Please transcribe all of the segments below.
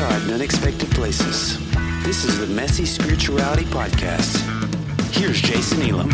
God in unexpected places. This is the Messy Spirituality Podcast. Here's Jason Elam.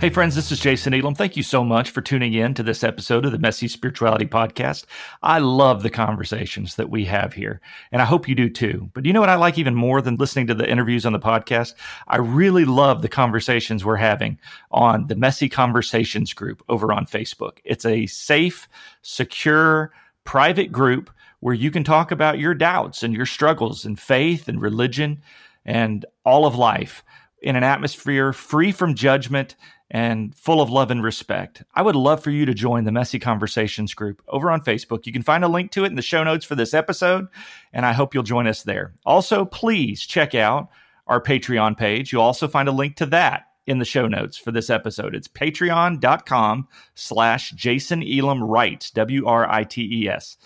Hey, friends, this is Jason Elam. Thank you so much for tuning in to this episode of the Messy Spirituality Podcast. I love the conversations that we have here, and I hope you do too. But you know what I like even more than listening to the interviews on the podcast? I really love the conversations we're having on the Messy Conversations group over on Facebook. It's a safe, secure, private group where you can talk about your doubts and your struggles and faith and religion and all of life in an atmosphere free from judgment and full of love and respect. I would love for you to join the Messy Conversations group over on Facebook. You can find a link to it in the show notes for this episode, and I hope you'll join us there. Also, please check out our Patreon page. You'll also find a link to that in the show notes for this episode. It's patreon.com slash Jason Elam Writes, W-R-I-T-E-S.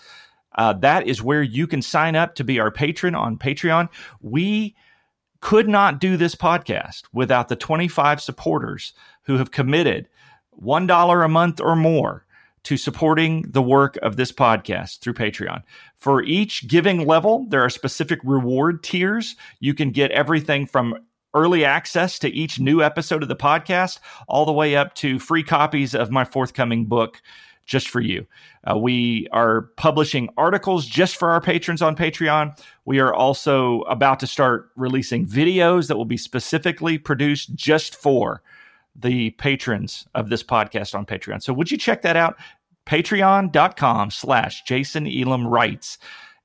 Uh, that is where you can sign up to be our patron on Patreon. We could not do this podcast without the 25 supporters who have committed $1 a month or more to supporting the work of this podcast through Patreon. For each giving level, there are specific reward tiers. You can get everything from early access to each new episode of the podcast, all the way up to free copies of my forthcoming book just for you. Uh, we are publishing articles just for our patrons on Patreon. We are also about to start releasing videos that will be specifically produced just for the patrons of this podcast on Patreon. So would you check that out? Patreon.com slash Jason Elam writes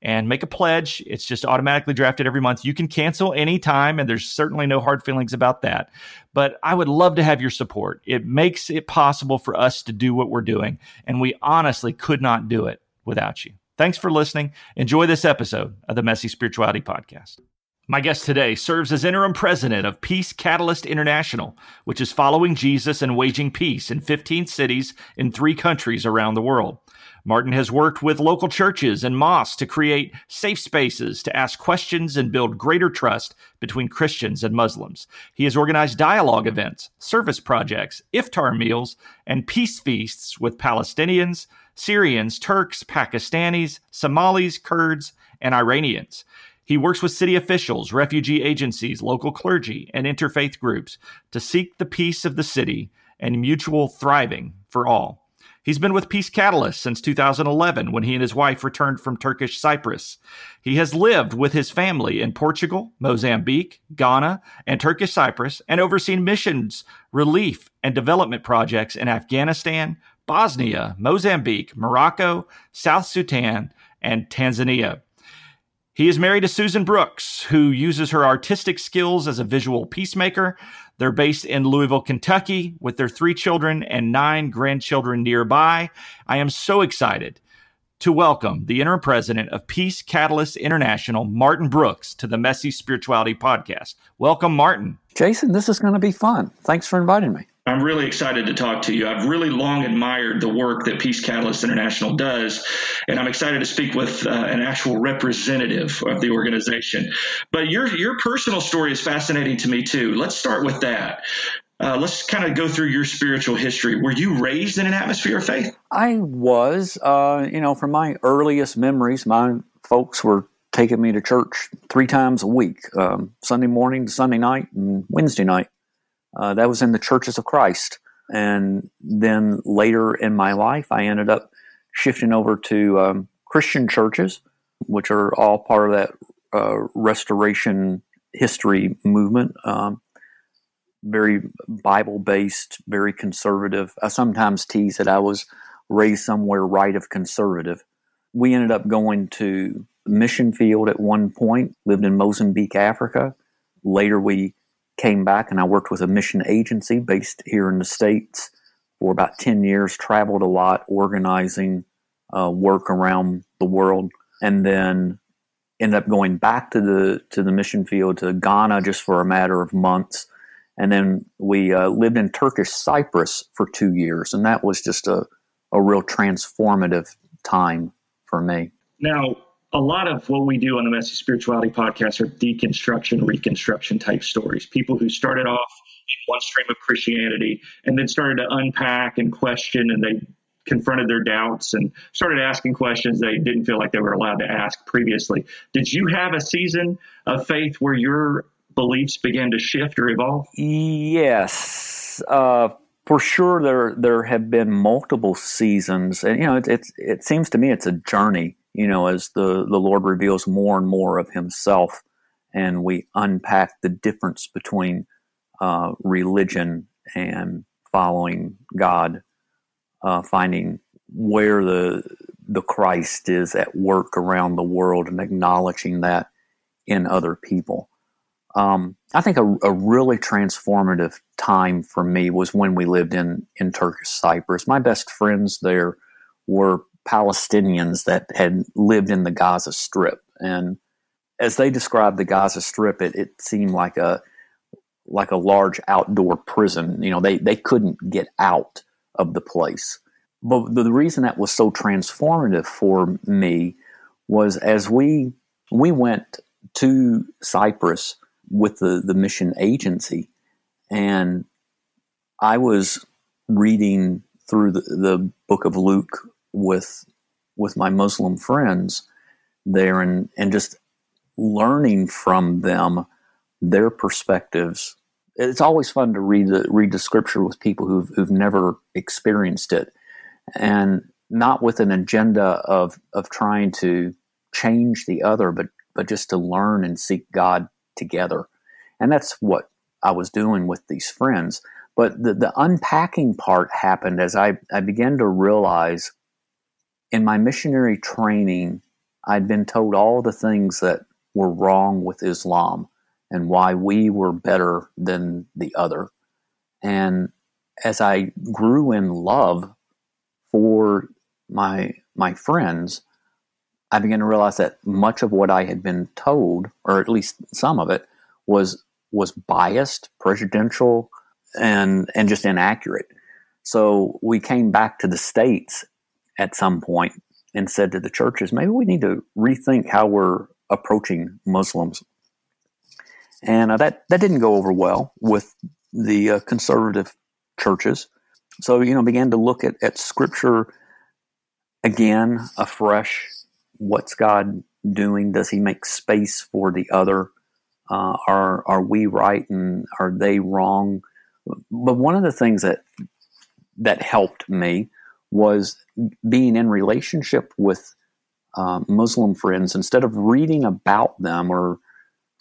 and make a pledge. It's just automatically drafted every month. You can cancel anytime, and there's certainly no hard feelings about that. But I would love to have your support. It makes it possible for us to do what we're doing, and we honestly could not do it without you. Thanks for listening. Enjoy this episode of the Messy Spirituality Podcast. My guest today serves as interim president of Peace Catalyst International, which is following Jesus and waging peace in 15 cities in three countries around the world. Martin has worked with local churches and mosques to create safe spaces to ask questions and build greater trust between Christians and Muslims. He has organized dialogue events, service projects, iftar meals, and peace feasts with Palestinians, Syrians, Turks, Pakistanis, Somalis, Kurds, and Iranians. He works with city officials, refugee agencies, local clergy, and interfaith groups to seek the peace of the city and mutual thriving for all. He's been with Peace Catalyst since 2011 when he and his wife returned from Turkish Cyprus. He has lived with his family in Portugal, Mozambique, Ghana, and Turkish Cyprus and overseen missions, relief, and development projects in Afghanistan, Bosnia, Mozambique, Morocco, South Sudan, and Tanzania. He is married to Susan Brooks, who uses her artistic skills as a visual peacemaker. They're based in Louisville, Kentucky, with their three children and nine grandchildren nearby. I am so excited to welcome the interim president of Peace Catalyst International, Martin Brooks, to the Messy Spirituality Podcast. Welcome, Martin. Jason, this is going to be fun. Thanks for inviting me. I'm really excited to talk to you. I've really long admired the work that Peace Catalyst International does, and I'm excited to speak with uh, an actual representative of the organization. But your your personal story is fascinating to me too. Let's start with that. Uh, let's kind of go through your spiritual history. Were you raised in an atmosphere of faith? I was. Uh, you know, from my earliest memories, my folks were taking me to church three times a week um, Sunday morning Sunday night and Wednesday night. Uh, that was in the Churches of Christ. And then later in my life, I ended up shifting over to um, Christian churches, which are all part of that uh, restoration history movement. Um, very Bible based, very conservative. I sometimes tease that I was raised somewhere right of conservative. We ended up going to mission field at one point, lived in Mozambique, Africa. Later, we came back and I worked with a mission agency based here in the States for about 10 years, traveled a lot, organizing uh, work around the world, and then ended up going back to the to the mission field to Ghana just for a matter of months, and then we uh, lived in Turkish Cyprus for two years, and that was just a a real transformative time for me. Now, a lot of what we do on the Messy Spirituality podcast are deconstruction, reconstruction type stories. People who started off in one stream of Christianity and then started to unpack and question, and they confronted their doubts and started asking questions they didn't feel like they were allowed to ask previously. Did you have a season of faith where your beliefs began to shift or evolve? Yes. Uh, for sure, there there have been multiple seasons, and you know, it, it it seems to me it's a journey. You know, as the the Lord reveals more and more of Himself, and we unpack the difference between uh, religion and following God, uh, finding where the the Christ is at work around the world, and acknowledging that in other people. Um, I think a, a, really transformative time for me was when we lived in in Turkish Cyprus. My best friends there were Palestinians that had lived in the Gaza Strip, and as they described the Gaza Strip, it, it seemed like a like a large outdoor prison. You know, they they couldn't get out of the place. But the, the reason that was so transformative for me was as we we went to Cyprus with the, the mission agency. And I was reading through the, the book of Luke with with my Muslim friends there and, and just learning from them their perspectives. It's always fun to read the read the scripture with people who've who've never experienced it. And not with an agenda of of trying to change the other, but but just to learn and seek God together. And that's what I was doing with these friends. But the, the unpacking part happened as I, I began to realize in my missionary training, I'd been told all the things that were wrong with Islam and why we were better than the other. And as I grew in love for my my friends, I began to realize that much of what I had been told, or at least some of it, was was biased, prejudicial, and and just inaccurate. So we came back to the states at some point and said to the churches, maybe we need to rethink how we're approaching Muslims. And uh, that that didn't go over well with the uh, conservative churches. So you know, began to look at at Scripture again afresh what's God doing? Does He make space for the other? Uh, are are we right and are they wrong? But one of the things that that helped me was being in relationship with uh, Muslim friends. Instead of reading about them or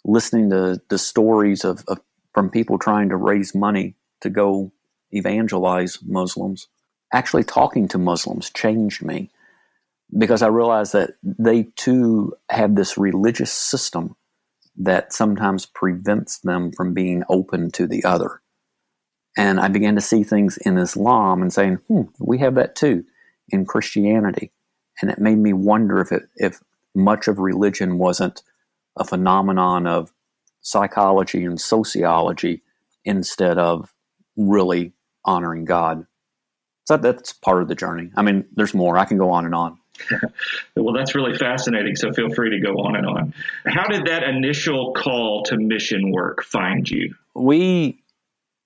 listening to the stories of, of from people trying to raise money to go evangelize Muslims, actually talking to Muslims changed me because I realized that they too have this religious system that sometimes prevents them from being open to the other. And I began to see things in Islam and saying, hmm, we have that too in Christianity. And it made me wonder if it, if much of religion wasn't a phenomenon of psychology and sociology instead of really honoring God. So that's part of the journey. I mean, there's more. I can go on and on. well, that's really fascinating. So feel free to go on and on. How did that initial call to mission work find you? We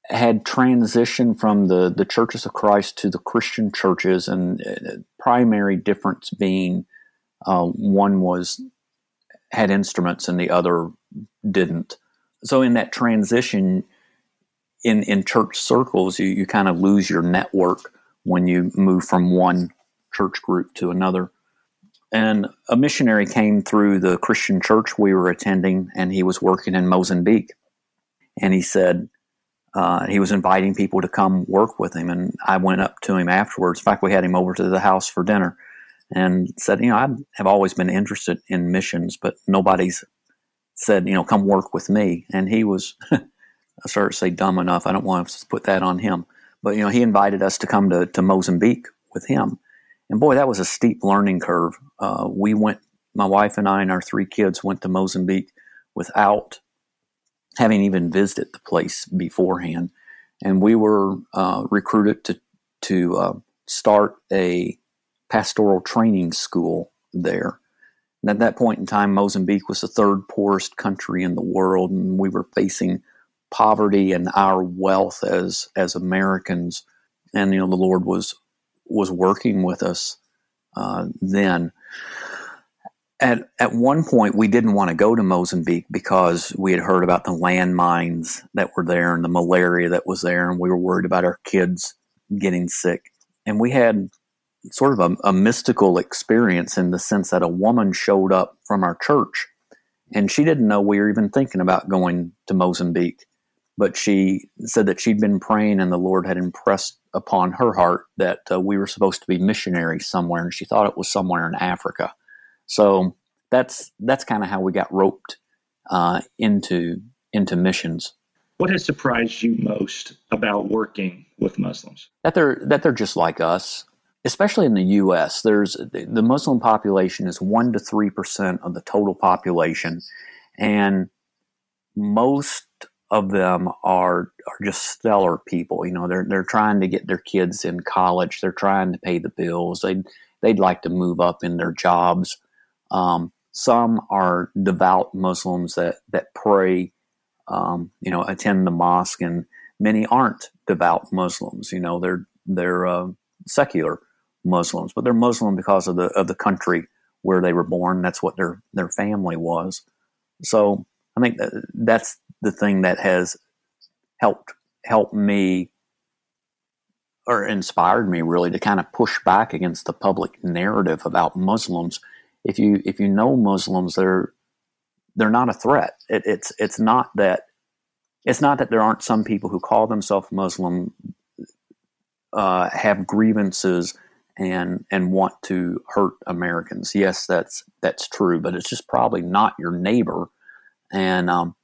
had transitioned from the, the churches of Christ to the Christian churches, and uh, primary difference being uh, one was had instruments and the other didn't. So in that transition, in in church circles, you, you kind of lose your network when you move from one church group to another. And a missionary came through the Christian church we were attending, and he was working in Mozambique. And he said uh, he was inviting people to come work with him. And I went up to him afterwards. In fact, we had him over to the house for dinner and said, You know, I have always been interested in missions, but nobody's said, You know, come work with me. And he was, I started to say dumb enough. I don't want to put that on him. But, you know, he invited us to come to, to Mozambique with him. And boy, that was a steep learning curve. Uh, we went, my wife and I and our three kids went to Mozambique without having even visited the place beforehand. And we were uh, recruited to, to uh, start a pastoral training school there. And at that point in time, Mozambique was the third poorest country in the world, and we were facing poverty and our wealth as as Americans. And you know, the Lord was was working with us uh, then. At at one point, we didn't want to go to Mozambique because we had heard about the landmines that were there and the malaria that was there, and we were worried about our kids getting sick. And we had sort of a, a mystical experience in the sense that a woman showed up from our church, and she didn't know we were even thinking about going to Mozambique but she said that she'd been praying and the Lord had impressed upon her heart that uh, we were supposed to be missionaries somewhere, and she thought it was somewhere in Africa. So that's that's kind of how we got roped uh, into into missions. What has surprised you most about working with Muslims? That they're that they're just like us. Especially in the U.S., there's the Muslim population is one to three percent of the total population, and most of them are are just stellar people. You know, they're they're trying to get their kids in college. They're trying to pay the bills. They they'd, they'd like to move up in their jobs. Um, some are devout Muslims that that pray, um, you know, attend the mosque, and many aren't devout Muslims. You know, they're they're uh, secular Muslims, but they're Muslim because of the of the country where they were born. That's what their their family was. So I think that that's the thing that has helped helped me or inspired me really to kind of push back against the public narrative about Muslims. If you if you know Muslims, they're they're not a threat. It, it's it's not that it's not that there aren't some people who call themselves Muslim uh, have grievances and and want to hurt Americans. Yes, that's that's true, but it's just probably not your neighbor. And um,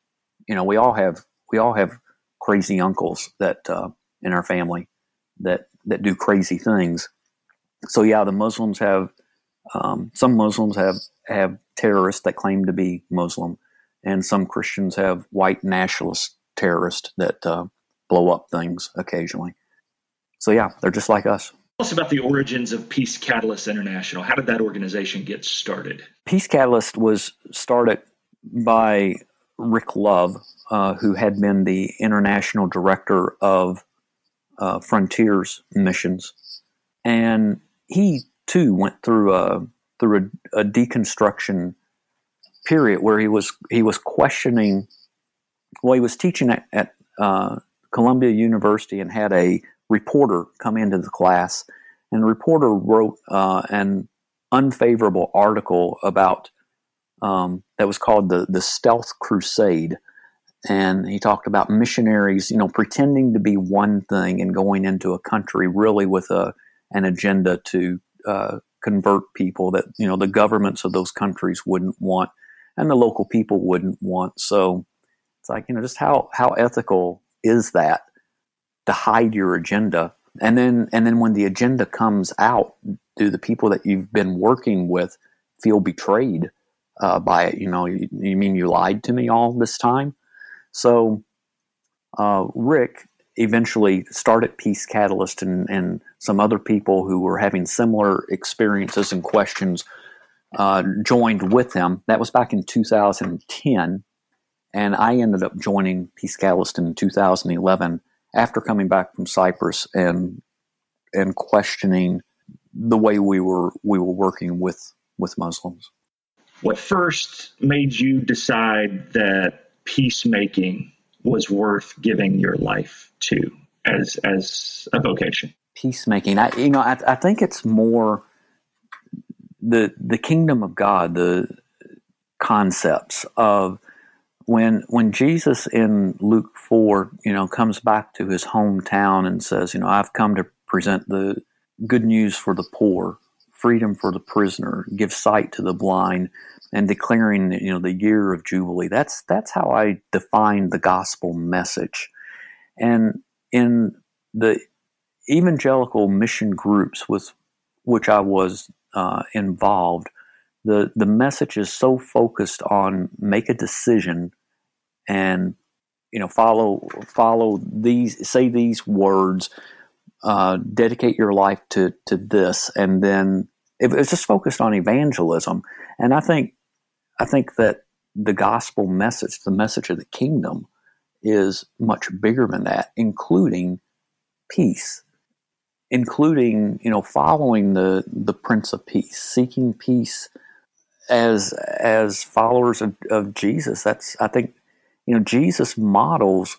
you know, we all have we all have crazy uncles that uh, in our family that that do crazy things. So yeah, the Muslims have um, some Muslims have have terrorists that claim to be Muslim, and some Christians have white nationalist terrorists that uh, blow up things occasionally. So yeah, they're just like us. Tell us about the origins of Peace Catalyst International. How did that organization get started? Peace Catalyst was started by Rick Love, uh, who had been the international director of uh, Frontiers missions, and he too went through a through a, a, deconstruction period where he was he was questioning. Well, he was teaching at, at uh, Columbia University and had a reporter come into the class, and the reporter wrote uh, an unfavorable article about um, that was called the the Stealth Crusade, and he talked about missionaries, you know, pretending to be one thing and going into a country really with a an agenda to uh, convert people that you know the governments of those countries wouldn't want, and the local people wouldn't want. So it's like you know, just how how ethical is that to hide your agenda? And then and then when the agenda comes out, do the people that you've been working with feel betrayed? uh, by it. You know, you, you, mean you lied to me all this time? So uh, Rick eventually started Peace Catalyst, and, and, some other people who were having similar experiences and questions uh, joined with them. That was back in 2010, and I ended up joining Peace Catalyst in 2011 after coming back from Cyprus and and questioning the way we were we were working with with Muslims. What first made you decide that peacemaking was worth giving your life to as as a vocation? Peacemaking, I you know, I, I think it's more the the kingdom of God, the concepts of when when Jesus in Luke four, you know, comes back to his hometown and says, you know, I've come to present the good news for the poor, freedom for the prisoner, give sight to the blind, and declaring you know the year of jubilee. That's that's how i define the gospel message. And in the evangelical mission groups with which i was uh, involved the the message is so focused on make a decision and you know follow follow these say these words uh, dedicate your life to to this and then it, it's just focused on evangelism and i think I think that the gospel message, the message of the kingdom, is much bigger than that, including peace. including you know following the the Prince of Peace, seeking peace as as followers of, of Jesus. That's I think you know Jesus models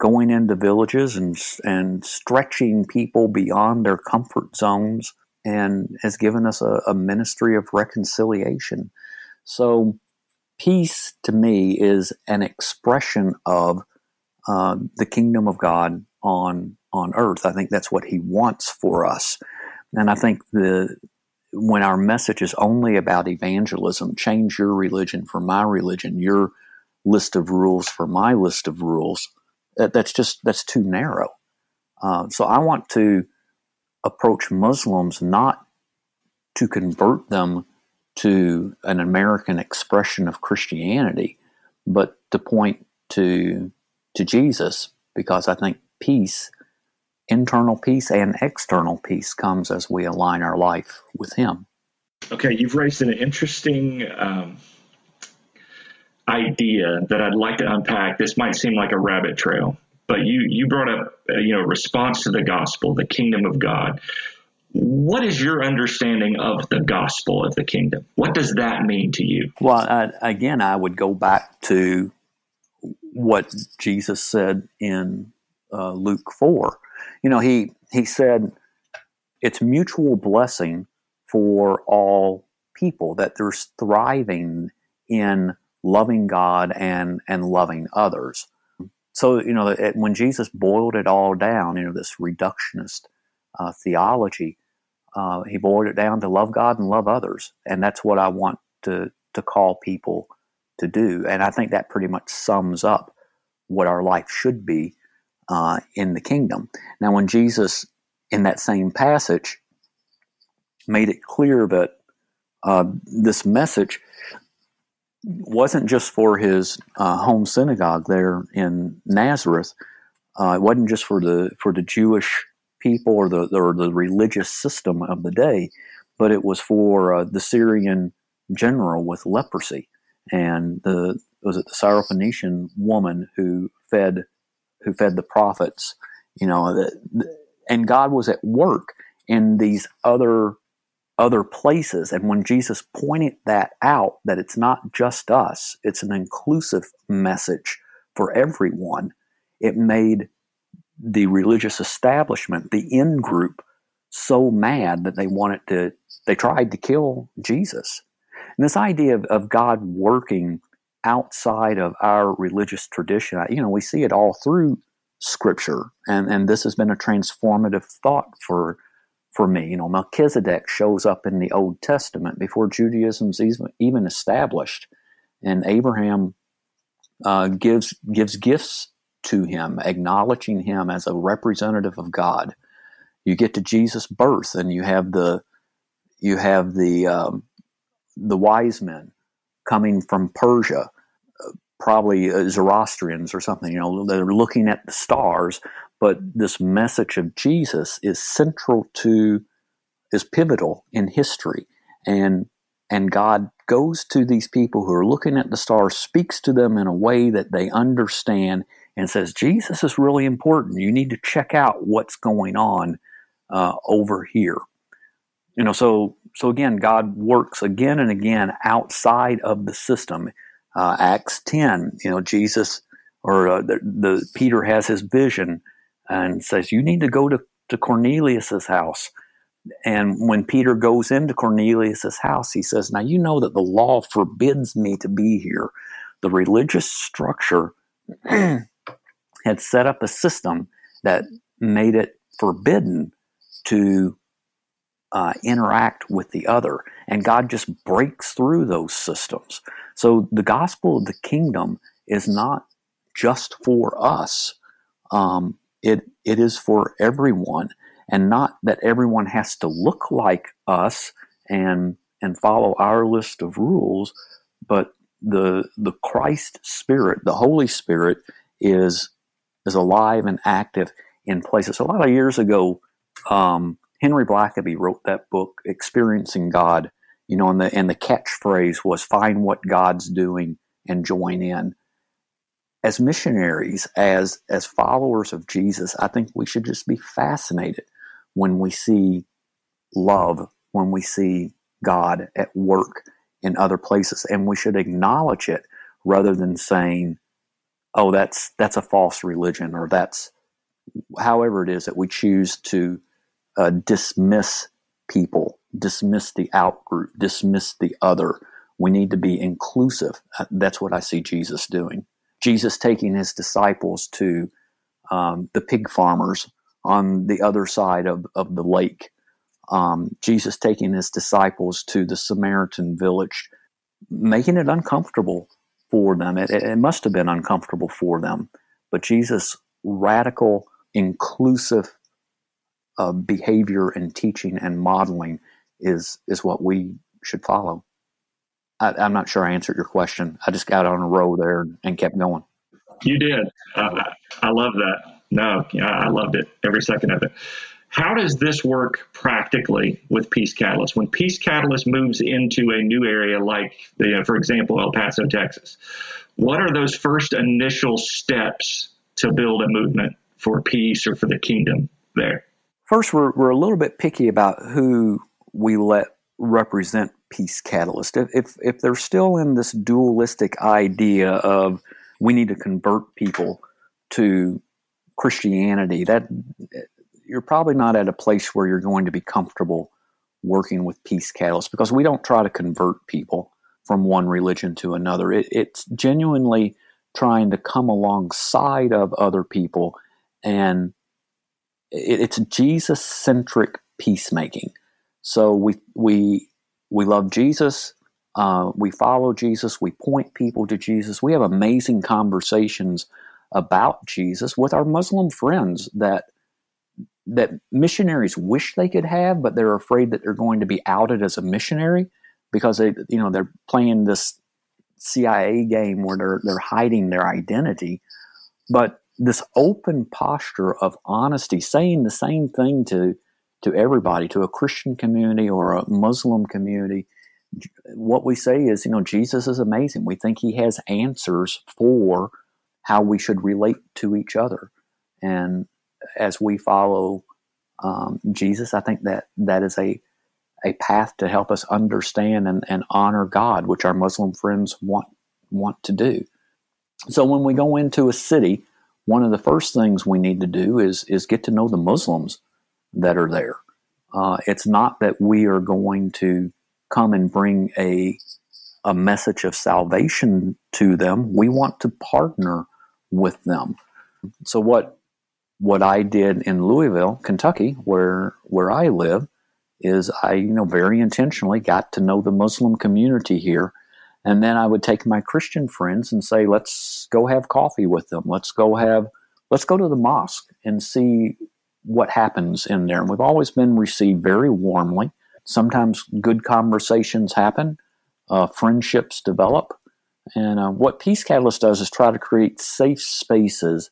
going into villages and and stretching people beyond their comfort zones and has given us a, a ministry of reconciliation. So peace to me is an expression of uh, the kingdom of God on on earth. I think that's what He wants for us, and I think the when our message is only about evangelism, change your religion for my religion, your list of rules for my list of rules. That, that's just that's too narrow. Uh, so I want to approach Muslims not to convert them to an American expression of Christianity, but to point to to Jesus because I think peace, internal peace and external peace, comes as we align our life with Him. Okay, you've raised an interesting um, idea that I'd like to unpack. This might seem like a rabbit trail, but you you brought up uh, you know response to the gospel, the kingdom of God. What is your understanding of the gospel of the kingdom? What does that mean to you? Well, I, again, I would go back to what Jesus said in uh, Luke 4. You know, he, he said it's mutual blessing for all people that there's thriving in loving God and, and loving others. So, you know, it, when Jesus boiled it all down, you know, this reductionist uh, theology, uh, he boiled it down to love God and love others. And that's what I want to, to call people to do. And I think that pretty much sums up what our life should be uh, in the kingdom. Now, when Jesus, in that same passage, made it clear that uh, this message wasn't just for his uh, home synagogue there in Nazareth. Uh, it wasn't just for the for the Jewish people or the or the religious system of the day, but it was for uh, the Syrian general with leprosy and the was it the Syrophoenician woman who fed who fed the prophets, you know, the, and God was at work in these other other places. And when Jesus pointed that out, that it's not just us, it's an inclusive message for everyone, it made the religious establishment, the in group, so mad that they wanted to, they tried to kill Jesus. And this idea of, of God working outside of our religious tradition, you know, we see it all through Scripture, and and this has been a transformative thought for for me. You know, Melchizedek shows up in the Old Testament before Judaism's even established, and Abraham uh, gives gives gifts to him, acknowledging him as a representative of God. You get to Jesus' birth, and you have the you have the um, the wise men coming from Persia, probably uh, Zoroastrians or something. You know, they're looking at the stars, but this message of Jesus is central to, is pivotal in history, and and God goes to these people who are looking at the stars, speaks to them in a way that they understand, and says, Jesus is really important. You need to check out what's going on uh, over here. You know, so so again, God works again and again outside of the system. Uh, Acts ten, you know, Jesus or uh, the, the Peter has his vision and says, "You need to go to to Cornelius's house." And when Peter goes into Cornelius's house, he says, "Now you know that the law forbids me to be here. The religious structure had set up a system that made it forbidden to uh, interact with the other. And God just breaks through those systems. So the gospel of the kingdom is not just for us. Um, it it is for everyone, and not that everyone has to look like us and and follow our list of rules, but the the Christ Spirit, the Holy Spirit, is is alive and active in places. A lot of years ago, um, Henry Blackaby wrote that book, Experiencing God, you know, and the and the catchphrase was find what God's doing and join in. As missionaries, as as followers of Jesus, I think we should just be fascinated when we see love, when we see God at work in other places, and we should acknowledge it rather than saying, "Oh, that's that's a false religion," or that's however it is that we choose to uh, dismiss people, dismiss the outgroup, dismiss the other. We need to be inclusive. Uh, that's what I see Jesus doing. Jesus taking his disciples to um, the pig farmers on the other side of, of the lake. Um, Jesus taking his disciples to the Samaritan village, making it uncomfortable for them. It, it must have been uncomfortable for them. But Jesus' radical, inclusive uh, behavior and teaching and modeling is is what we should follow. I, am not sure I answered your question. I just got on a row there and kept going. You did. Uh, I love that. No, I loved it every second of it. How does this work practically with Peace Catalyst? When Peace Catalyst moves into a new area, like the, for example, El Paso, Texas, what are those first initial steps to build a movement for peace or for the kingdom there? First, we're, we're a little bit picky about who we let represent Peace Catalyst. If, if, if they're still in this dualistic idea of we need to convert people to Christianity, that you're probably not at a place where you're going to be comfortable working with Peace Catalyst because we don't try to convert people from one religion to another. It, it's genuinely trying to come alongside of other people and it, it's Jesus centric peacemaking. So we we we love Jesus. Uh, we follow Jesus. We point people to Jesus. We have amazing conversations about Jesus with our Muslim friends that that missionaries wish they could have, but they're afraid that they're going to be outed as a missionary because they you know they're playing this CIA game where they're they're hiding their identity. But this open posture of honesty, saying the same thing to to everybody, to a Christian community or a Muslim community, what we say is, you know, Jesus is amazing. We think he has answers for how we should relate to each other. And as we follow um, Jesus, I think that that is a a path to help us understand and, and honor God, which our Muslim friends want want to do. So when we go into a city, one of the first things we need to do is is get to know the Muslims that are there. Uh, it's not that we are going to come and bring a a message of salvation to them. We want to partner with them. So what what I did in Louisville, Kentucky, where where I live, is I you know very intentionally got to know the Muslim community here, and then I would take my Christian friends and say, let's go have coffee with them. Let's go have let's go to the mosque and see what happens in there. And we've always been received very warmly. Sometimes good conversations happen, uh, friendships develop, and uh, what Peace Catalyst does is try to create safe spaces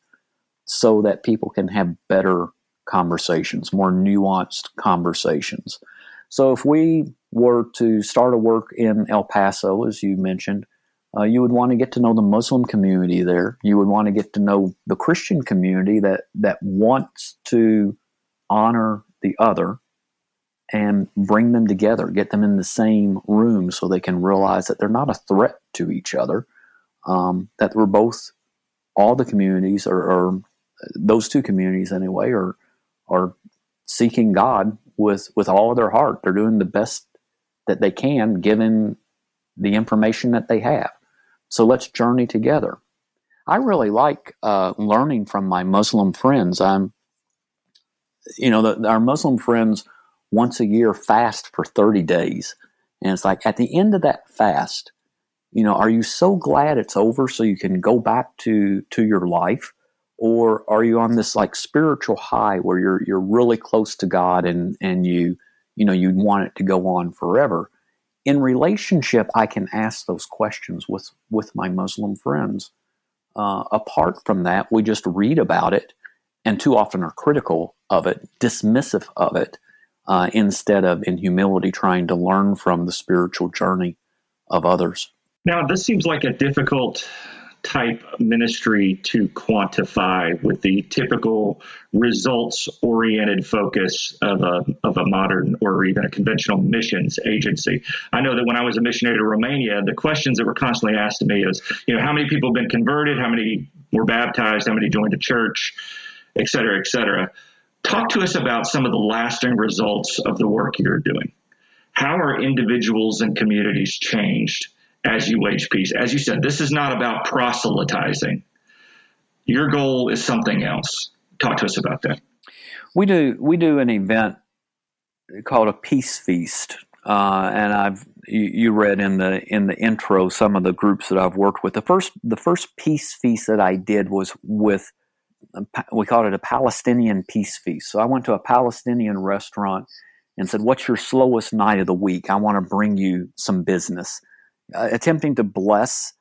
so that people can have better conversations, more nuanced conversations. So if we were to start a work in El Paso, as you mentioned, uh, you would want to get to know the Muslim community there. You would want to get to know the Christian community that that wants to honor the other and bring them together, get them in the same room so they can realize that they're not a threat to each other. Um, that we're both, all the communities, or, those two communities anyway, are are seeking God with with all of their heart. They're doing the best that they can given the information that they have. So let's journey together. I really like uh, learning from my Muslim friends. I'm, you know, the, our Muslim friends once a year fast for 30 days. And it's like at the end of that fast, you know, are you so glad it's over so you can go back to to your life? Or are you on this like spiritual high where you're you're really close to God and and you you know you'd want it to go on forever? In relationship, I can ask those questions with with my Muslim friends. Uh, apart from that, we just read about it and too often are critical of it, dismissive of it, uh, instead of in humility trying to learn from the spiritual journey of others. Now, this seems like a difficult type ministry to quantify with the typical results oriented focus of a, of a modern or even a conventional missions agency. I know that when I was a missionary to Romania, the questions that were constantly asked to me is, you know, how many people have been converted? How many were baptized? How many joined a church? Et cetera, et cetera. Talk to us about some of the lasting results of the work you're doing. How are individuals and communities changed as you wage peace? As you said, this is not about proselytizing. Your goal is something else. Talk to us about that. We do we do an event called a peace feast, uh, and I've you, you, read in the in the intro some of the groups that I've worked with. The first the first peace feast that I did was with we called it a Palestinian peace feast. So I went to a Palestinian restaurant and said, What's your slowest night of the week? I want to bring you some business. Uh, attempting to bless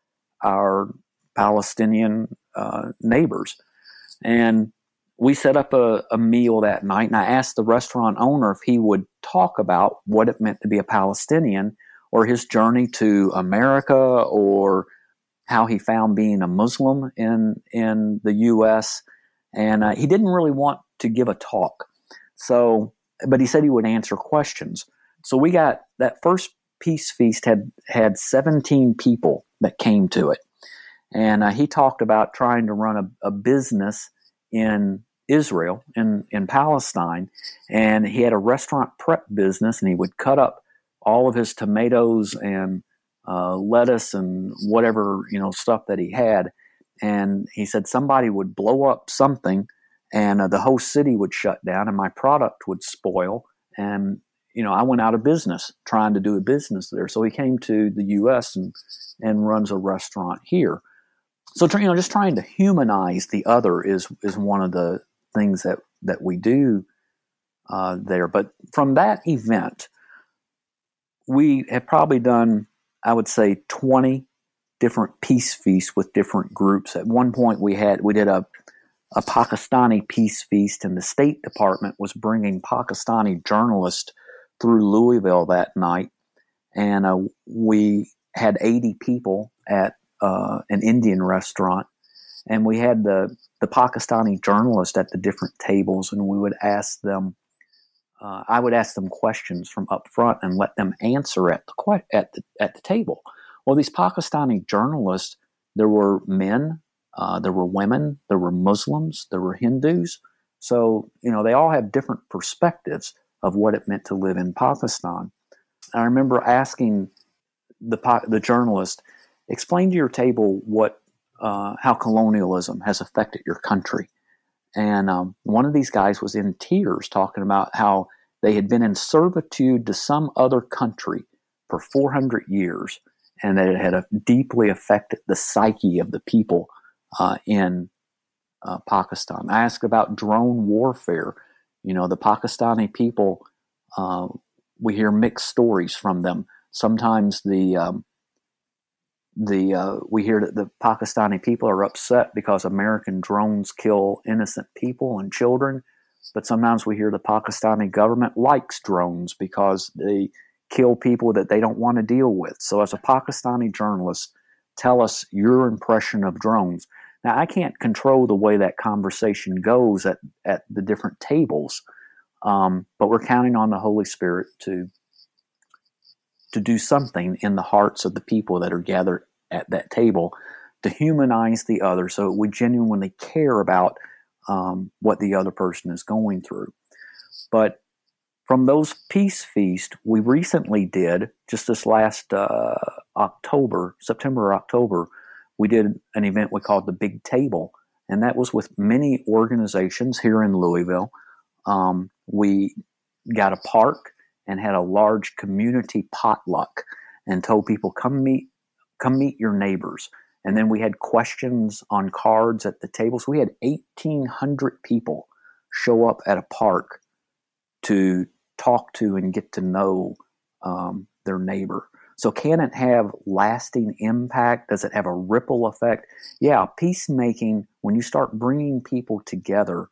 our Palestinian uh, neighbors. And we set up a, a, meal that night, and I asked the restaurant owner if he would talk about what it meant to be a Palestinian or his journey to America or how he found being a Muslim in, in the U.S. And uh, he didn't really want to give a talk. So but he said he would answer questions. So we got that first peace feast had had 17 people that came to it, and uh, he talked about trying to run a, a business in Israel in in Palestine, and he had a restaurant prep business, and he would cut up all of his tomatoes and uh, lettuce and whatever you know stuff that he had, and he said somebody would blow up something and uh, the whole city would shut down and my product would spoil and you know i went out of business trying to do a business there. So he came to the us and and runs a restaurant here. So you know just trying to humanize the other is is one of the things that that we do uh, there. But from that event we have probably done i would say 20 different peace feasts with different groups. At one point we had we did a a Pakistani peace feast, and the State Department was bringing Pakistani journalists through Louisville that night. And uh, we had 80 people at uh, an Indian restaurant, and we had the, the Pakistani journalists at the different tables, and we would ask them. Uh, I would ask them questions from up front and let them answer at the at the at the table. Well, these Pakistani journalists, there were men, uh, there were women, there were Muslims, there were Hindus. So, you know, they all have different perspectives of what it meant to live in Pakistan. I remember asking the, the journalist, explain to your table what, uh, how colonialism has affected your country. And um, one of these guys was in tears talking about how they had been in servitude to some other country for 400 years and that it had deeply affected the psyche of the people uh, in uh, Pakistan. I asked about drone warfare. You know, the Pakistani people, uh, we hear mixed stories from them. Sometimes the um, the uh, we hear that the Pakistani people are upset because American drones kill innocent people and children, but sometimes we hear the Pakistani government likes drones because they kill people that they don't want to deal with. So, as a Pakistani journalist, tell us your impression of drones. Now, I can't control the way that conversation goes at, at the different tables, um, but we're counting on the Holy Spirit to to do something in the hearts of the people that are gathered at that table to humanize the other, so we genuinely care about um, what the other person is going through. But from those peace feast, we recently did just this last uh, October, September or October we did an event we called the Big Table, and that was with many organizations here in Louisville. Um, we got a park and had a large community potluck and told people come meet come meet your neighbors. And then we had questions on cards at the tables. We had 1800 people show up at a park to talk to and get to know um, their neighbor so, can it have lasting impact? Does it have a ripple effect? Yeah, peacemaking, when you start bringing people together,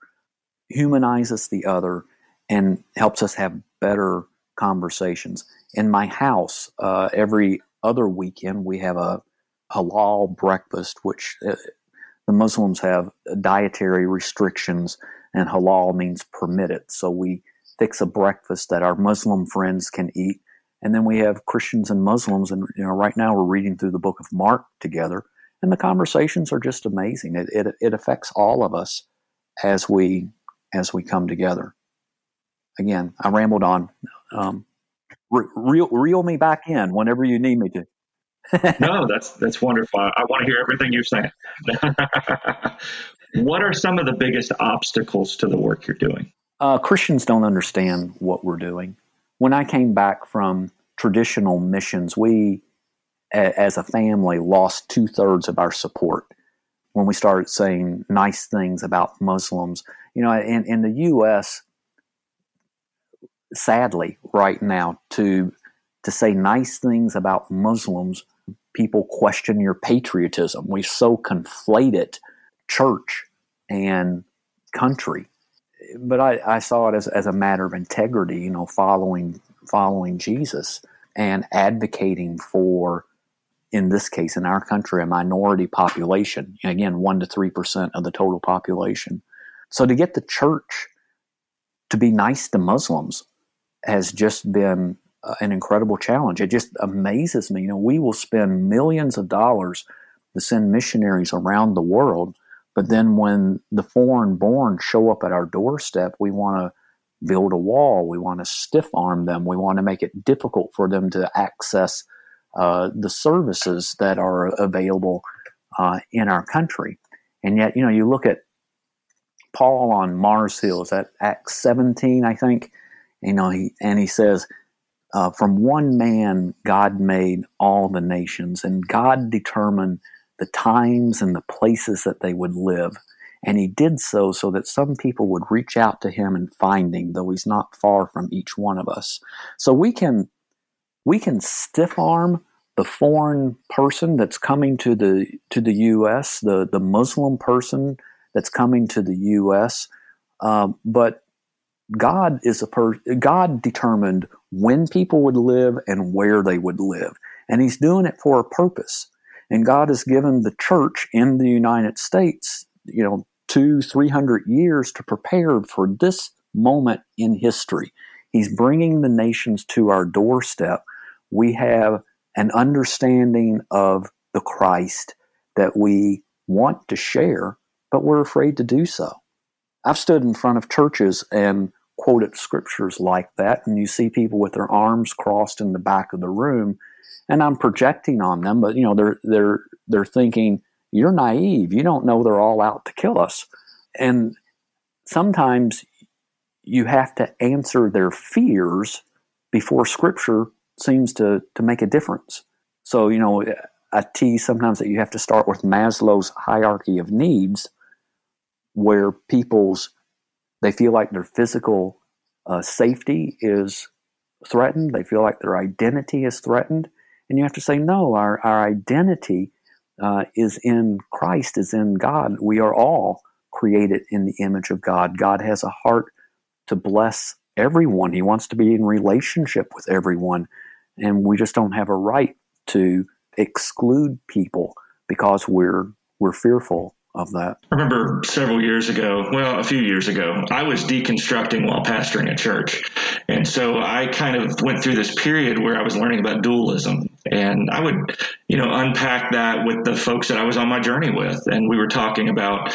humanizes the other and helps us have better conversations. In my house, uh, every other weekend, we have a, halal breakfast, which uh, the Muslims have dietary restrictions, and halal means permitted. So we fix a breakfast that our Muslim friends can eat. And then we have Christians and Muslims, and you know, right now we're reading through the book of Mark together, and the conversations are just amazing. It it, it affects all of us as we as we come together. Again, I rambled on. Um, re- reel reel me back in whenever you need me to. no, that's that's wonderful. I want to hear everything you're saying. what are some of the biggest obstacles to the work you're doing? Uh, Christians don't understand what we're doing. When I came back from traditional missions, we, as a family, lost two thirds of our support when we started saying nice things about Muslims. You know, in, in the U.S., sadly, right now, to to say nice things about Muslims, people question your patriotism. We so conflate it, church and country but I, I saw it as, as a matter of integrity, you know, following following Jesus and advocating for, in this case, in our country, a minority population. Again, one to three percent of the total population. So to get the church to be nice to Muslims has just been uh, an incredible challenge. It just amazes me. You know, we will spend millions of dollars to send missionaries around the world but then when the foreign born show up at our doorstep, we want to build a wall. We want to stiff arm them. We want to make it difficult for them to access uh, the services that are available uh, in our country. And yet, you know, you look at Paul on Mars Hill, is that Acts 17, I think? You know, he, and he says, uh, from one man, God made all the nations, and God determined the times and the places that they would live. And he did so so that some people would reach out to him and find him, though he's not far from each one of us. So we can we can stiff arm the foreign person that's coming to the to the U.S., the the Muslim person that's coming to the U.S. Um, but God is a per God determined when people would live and where they would live, and He's doing it for a purpose. And God has given the church in the United States, you know, two, three hundred years to prepare for this moment in history. He's bringing the nations to our doorstep. We have an understanding of the Christ that we want to share, but we're afraid to do so. I've stood in front of churches and quoted scriptures like that, and you see people with their arms crossed in the back of the room and I'm projecting on them, but you know they're they're they're thinking you're naive. You don't know they're all out to kill us. And sometimes you have to answer their fears before Scripture seems to to make a difference. So you know I tease sometimes that you have to start with Maslow's hierarchy of needs, where people's they feel like their physical uh, safety is threatened. They feel like their identity is threatened. And you have to say, no, our, our identity uh, is in Christ, is in God. We are all created in the image of God. God has a heart to bless everyone, He wants to be in relationship with everyone. And we just don't have a right to exclude people because we're we're fearful of that. I remember several years ago, well, a few years ago, I was deconstructing while pastoring a church. And so I kind of went through this period where I was learning about dualism. And I would, you know, unpack that with the folks that I was on my journey with. And we were talking about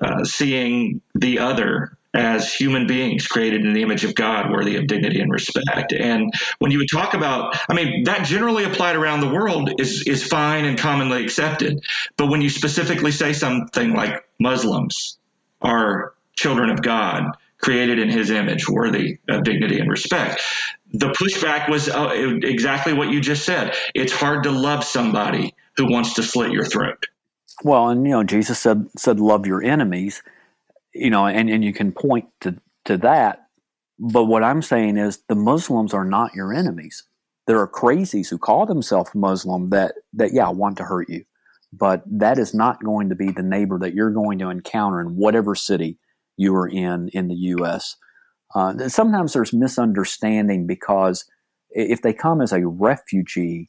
uh, seeing the other as human beings created in the image of God, worthy of dignity and respect. And when you would talk about, I mean, that generally applied around the world is, is fine and commonly accepted. But when you specifically say something like Muslims are children of God, created in his image, worthy of dignity and respect, the pushback was uh, exactly what you just said. It's hard to love somebody who wants to slit your throat. Well, and you know, Jesus said said love your enemies you know, and, and you can point to, to that. But what I'm saying is the Muslims are not your enemies. There are crazies who call themselves Muslim that, that, yeah, want to hurt you. But that is not going to be the neighbor that you're going to encounter in whatever city you are in in the U.S. Uh, sometimes there's misunderstanding because if they come as a refugee,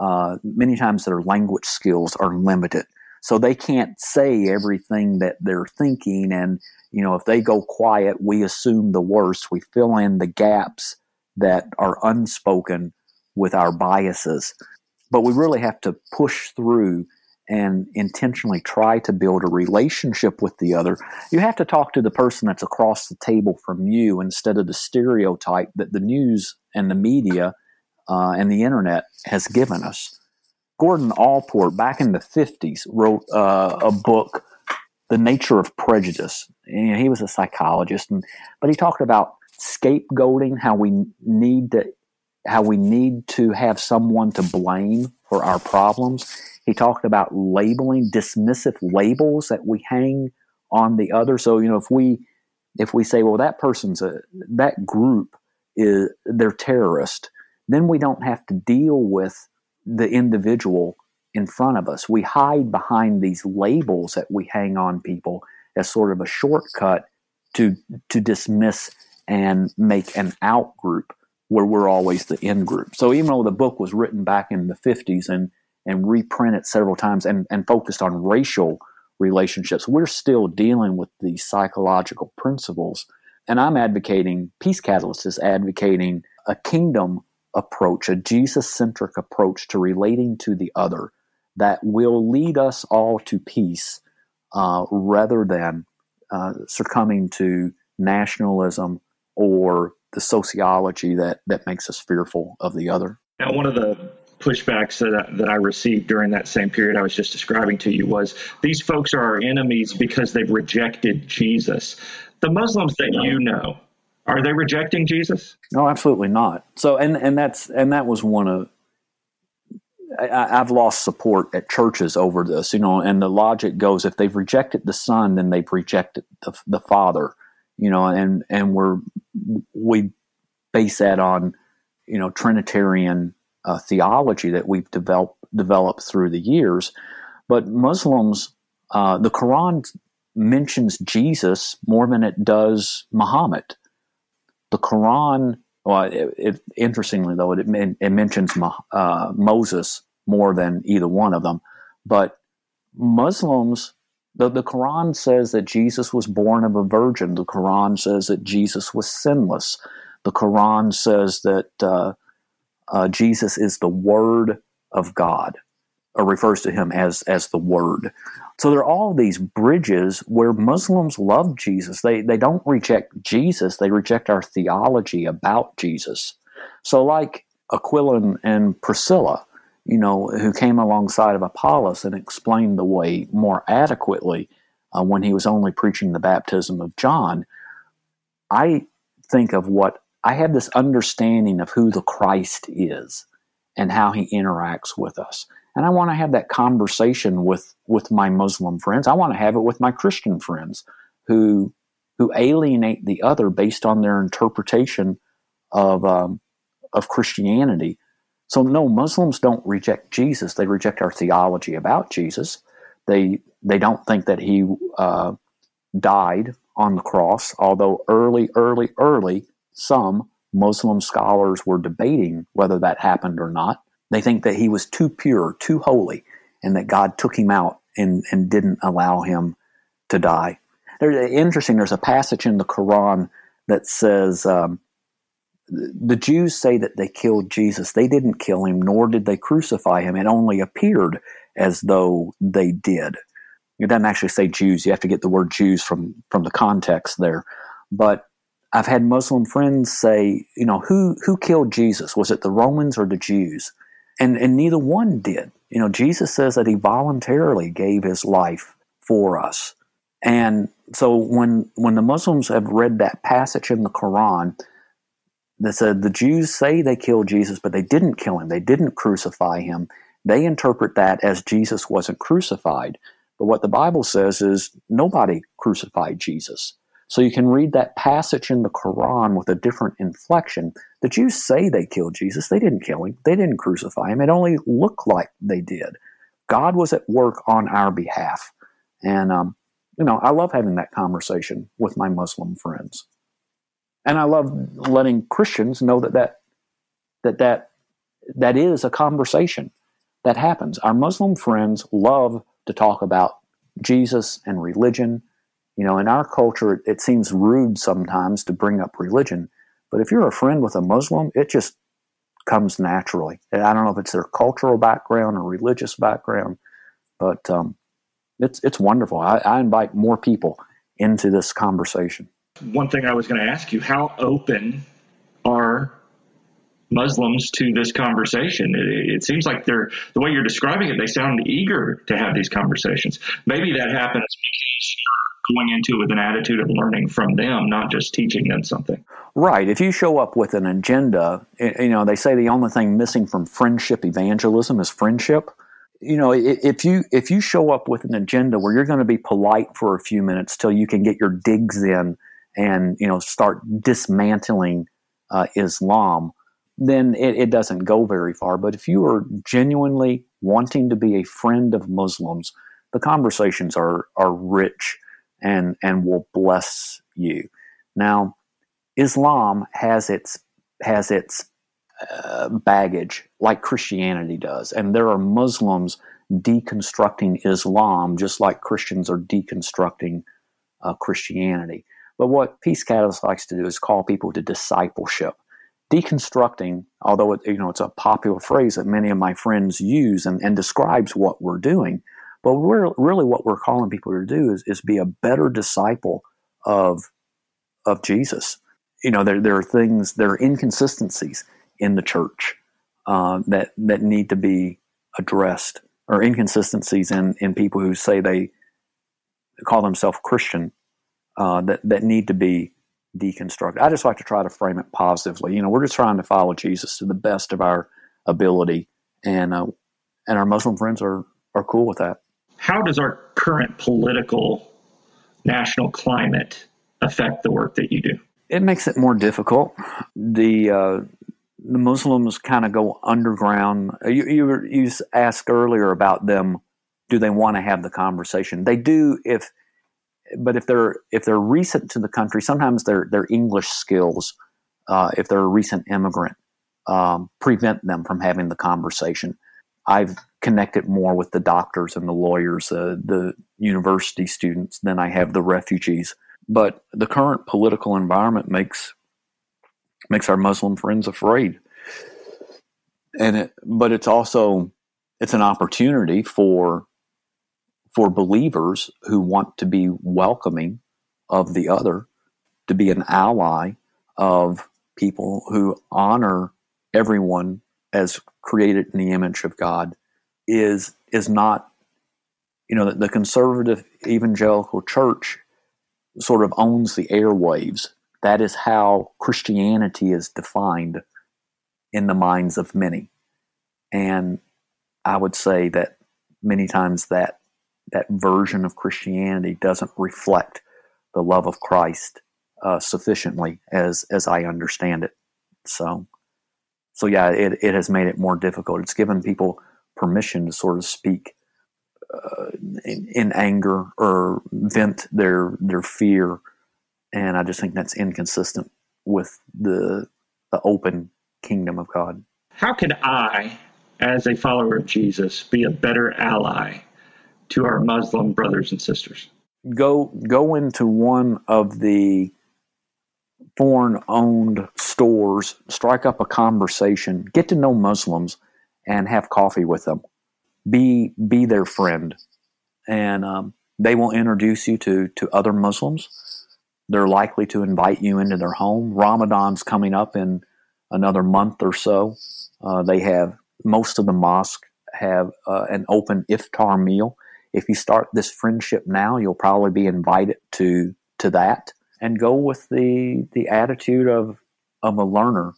uh, many times their language skills are limited. So they can't say everything that they're thinking. And, you know, if they go quiet, we assume the worst. We fill in the gaps that are unspoken with our biases. But we really have to push through and intentionally try to build a relationship with the other, you have to talk to the person that's across the table from you instead of the stereotype that the news and the media uh, and the internet has given us. Gordon Allport, back in the 50s, wrote uh, a book, The Nature of Prejudice. And he was a psychologist, and, but he talked about scapegoating, how we need to how we need to have someone to blame for our problems he talked about labeling, dismissive labels that we hang on the other. So, you know, if we if we say, well, that person's a that group is they're terrorist, then we don't have to deal with the individual in front of us. We hide behind these labels that we hang on people as sort of a shortcut to to dismiss and make an out group where we're always the in group. So even though the book was written back in the 50s and and reprinted several times and, and focused on racial relationships. We're still dealing with these psychological principles. And I'm advocating, Peace Catalyst is advocating a kingdom approach, a Jesus centric approach to relating to the other that will lead us all to peace uh, rather than uh, succumbing to nationalism or the sociology that, that makes us fearful of the other. Now, one of the pushbacks that that I received during that same period I was just describing to you was these folks are our enemies because they've rejected Jesus. The Muslims that you know, are they rejecting Jesus? No, absolutely not. So, and and that's and that was one of I, have lost support at churches over this, you know, and the logic goes if they've rejected the Son, then they've rejected the, the Father, you know, and and we're we base that on you know Trinitarian uh, theology that we've developed developed through the years. But Muslims, uh, the Quran mentions Jesus more than it does Muhammad. The Quran, well, it, it, interestingly though, it, it mentions uh, Moses more than either one of them. But Muslims, the, the Quran says that Jesus was born of a virgin. The Quran says that Jesus was sinless. The Quran says that uh, uh, Jesus is the Word of God, or refers to him as as the Word. So there are all these bridges where Muslims love Jesus. They they don't reject Jesus. They reject our theology about Jesus. So like Aquila and Priscilla, you know, who came alongside of Apollos and explained the way more adequately uh, when he was only preaching the baptism of John. I think of what I have this understanding of who the Christ is and how he interacts with us. And I want to have that conversation with, with my Muslim friends. I want to have it with my Christian friends who, who alienate the other based on their interpretation of, um, of Christianity. So, no, Muslims don't reject Jesus. They reject our theology about Jesus. They, they don't think that he uh, died on the cross, although early, early, early some Muslim scholars were debating whether that happened or not. They think that he was too pure, too holy, and that God took him out and, and didn't allow him to die. There's, interesting, there's a passage in the Quran that says um, the Jews say that they killed Jesus. They didn't kill him, nor did they crucify him. It only appeared as though they did. It doesn't actually say Jews. You have to get the word Jews from, from the context there. But I've had Muslim friends say, you know, who who killed Jesus? Was it the Romans or the Jews? And and neither one did. You know, Jesus says that he voluntarily gave his life for us. And so when when the Muslims have read that passage in the Quran that said the Jews say they killed Jesus, but they didn't kill him, they didn't crucify him, they interpret that as Jesus wasn't crucified. But what the Bible says is nobody crucified Jesus. So you can read that passage in the Quran with a different inflection. The Jews say they killed Jesus. They didn't kill him. They didn't crucify him. It only looked like they did. God was at work on our behalf. And, um, you know, I love having that conversation with my Muslim friends. And I love letting Christians know that that, that, that, that is a conversation. that happens. Our Muslim friends love to talk about Jesus and religion. You know, in our culture, it seems rude sometimes to bring up religion. But if you're a friend with a Muslim, it just comes naturally. And I don't know if it's their cultural background or religious background, but um, it's it's wonderful. I, I invite more people into this conversation. One thing I was going to ask you: How open are Muslims to this conversation. It, it, seems like they're the way you're describing it. They sound eager to have these conversations. Maybe that happens because going into it with an attitude of learning from them, not just teaching them something. Right. If you show up with an agenda, you know they say the only thing missing from friendship evangelism is friendship. You know, if you if you show up with an agenda where you're going to be polite for a few minutes till you can get your digs in and you know start dismantling uh, Islam, then it, it doesn't go very far. But if you are genuinely wanting to be a friend of Muslims, the conversations are are rich and and will bless you. Now, Islam has its has its uh, baggage like Christianity does, and there are Muslims deconstructing Islam just like Christians are deconstructing uh, Christianity. But what Peace Catalyst likes to do is call people to discipleship deconstructing, although it, you know it's a popular phrase that many of my friends use and, and describes what we're doing, but we're, really what we're calling people to do is, is be a better disciple of of Jesus. You know, there there are things, there are inconsistencies in the church uh, that that need to be addressed, or inconsistencies in in people who say they call themselves Christian uh, that that need to be deconstructed. I just like to try to frame it positively. You know, we're just trying to follow Jesus to the best of our ability, and uh, and our Muslim friends are are cool with that. How does our current political national climate affect the work that you do? It makes it more difficult. The uh, the Muslims kind of go underground. You, you you asked earlier about them. Do they want to have the conversation? They do if but if they're if they're recent to the country, sometimes their their English skills, uh, if they're a recent immigrant, um, prevent them from having the conversation. I've connected more with the doctors and the lawyers, uh, the university students, than I have the refugees. But the current political environment makes makes our Muslim friends afraid, and it, but it's also it's an opportunity for for believers who want to be welcoming of the other, to be an ally of people who honor everyone as created in the image of God is is not you know the, the conservative evangelical church sort of owns the airwaves that is how Christianity is defined in the minds of many and I would say that many times that that version of Christianity doesn't reflect the love of Christ uh, sufficiently as as I understand it. So, so yeah, it it has made it more difficult. It's given people permission to sort of speak uh, in, in, anger or vent their their fear, and I just think that's inconsistent with the the open kingdom of God. How can I, as a follower of Jesus, be a better ally to our Muslim brothers and sisters? Go go into one of the foreign owned stores, strike up a conversation, get to know Muslims, and have coffee with them. Be be their friend, and um, they will introduce you to to other Muslims. They're likely to invite you into their home. Ramadan's coming up in another month or so. Uh, they have most of the mosque have uh, an open iftar meal if you start this friendship now, you'll probably be invited to to that and go with the the attitude of of a learner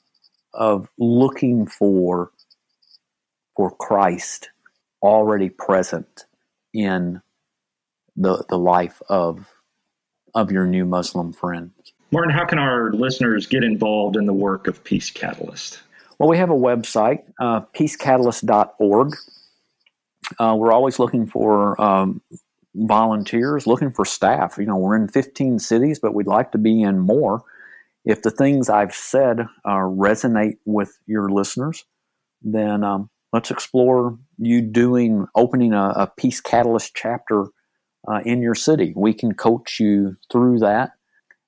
of looking for for Christ already present in the the life of of your new Muslim friends. Martin, how can our listeners get involved in the work of Peace Catalyst? Well, we have a website, uh, peacecatalyst.org. Uh, we're always looking for um, volunteers, looking for staff. You know, we're in 15 cities, but we'd like to be in more. If the things I've said uh, resonate with your listeners, then um, let's explore you doing opening a, a Peace Catalyst chapter uh, in your city. We can coach you through that.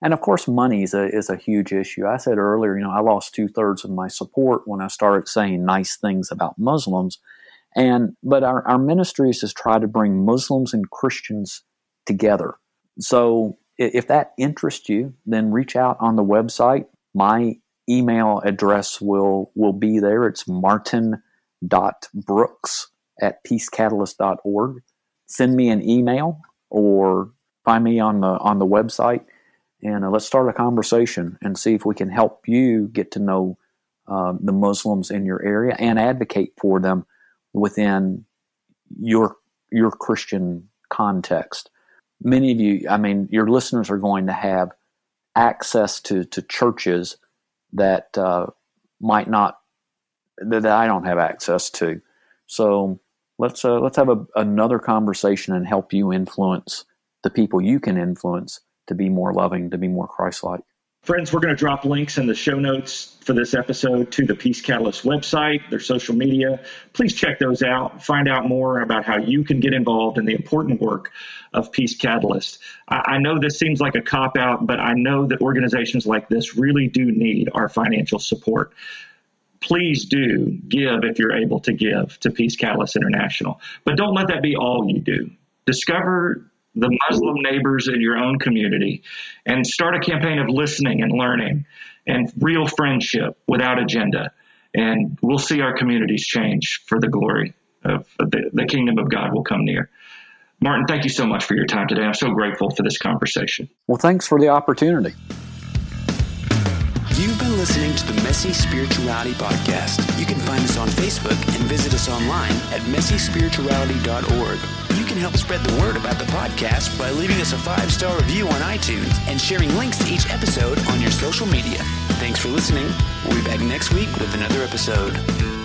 And of course, money is a, is a huge issue. I said earlier, you know, I lost two thirds of my support when I started saying nice things about Muslims. And but our, our ministries has tried to bring Muslims and Christians together. So if that interests you, then reach out on the website. My email address will will be there. It's martin.brooks at peacecatalyst.org. Send me an email or find me on the on the website and uh, let's start a conversation and see if we can help you get to know uh, the Muslims in your area and advocate for them within your your Christian context. Many of you, I mean, your listeners are going to have access to to churches that uh, might not that I don't have access to. So let's uh, let's have a, another conversation and help you influence the people you can influence to be more loving, to be more Christ-like. Friends, we're going to drop links in the show notes for this episode to the Peace Catalyst website, their social media. Please check those out. Find out more about how you can get involved in the important work of Peace Catalyst. I, know this seems like a cop out, but I know that organizations like this really do need our financial support. Please do give if you're able to give to Peace Catalyst International. But don't let that be all you do. Discover the Muslim neighbors in your own community and start a campaign of listening and learning and real friendship without agenda. And we'll see our communities change for the glory of the, the kingdom of God will come near. Martin, thank you so much for your time today. I'm so grateful for this conversation. Well, thanks for the opportunity. You've been listening to the Messy Spirituality Podcast. You can find us on Facebook and visit us online at messyspirituality.org can help spread the word about the podcast by leaving us a five star review on iTunes and sharing links to each episode on your social media. Thanks for listening. We'll be back next week with another episode.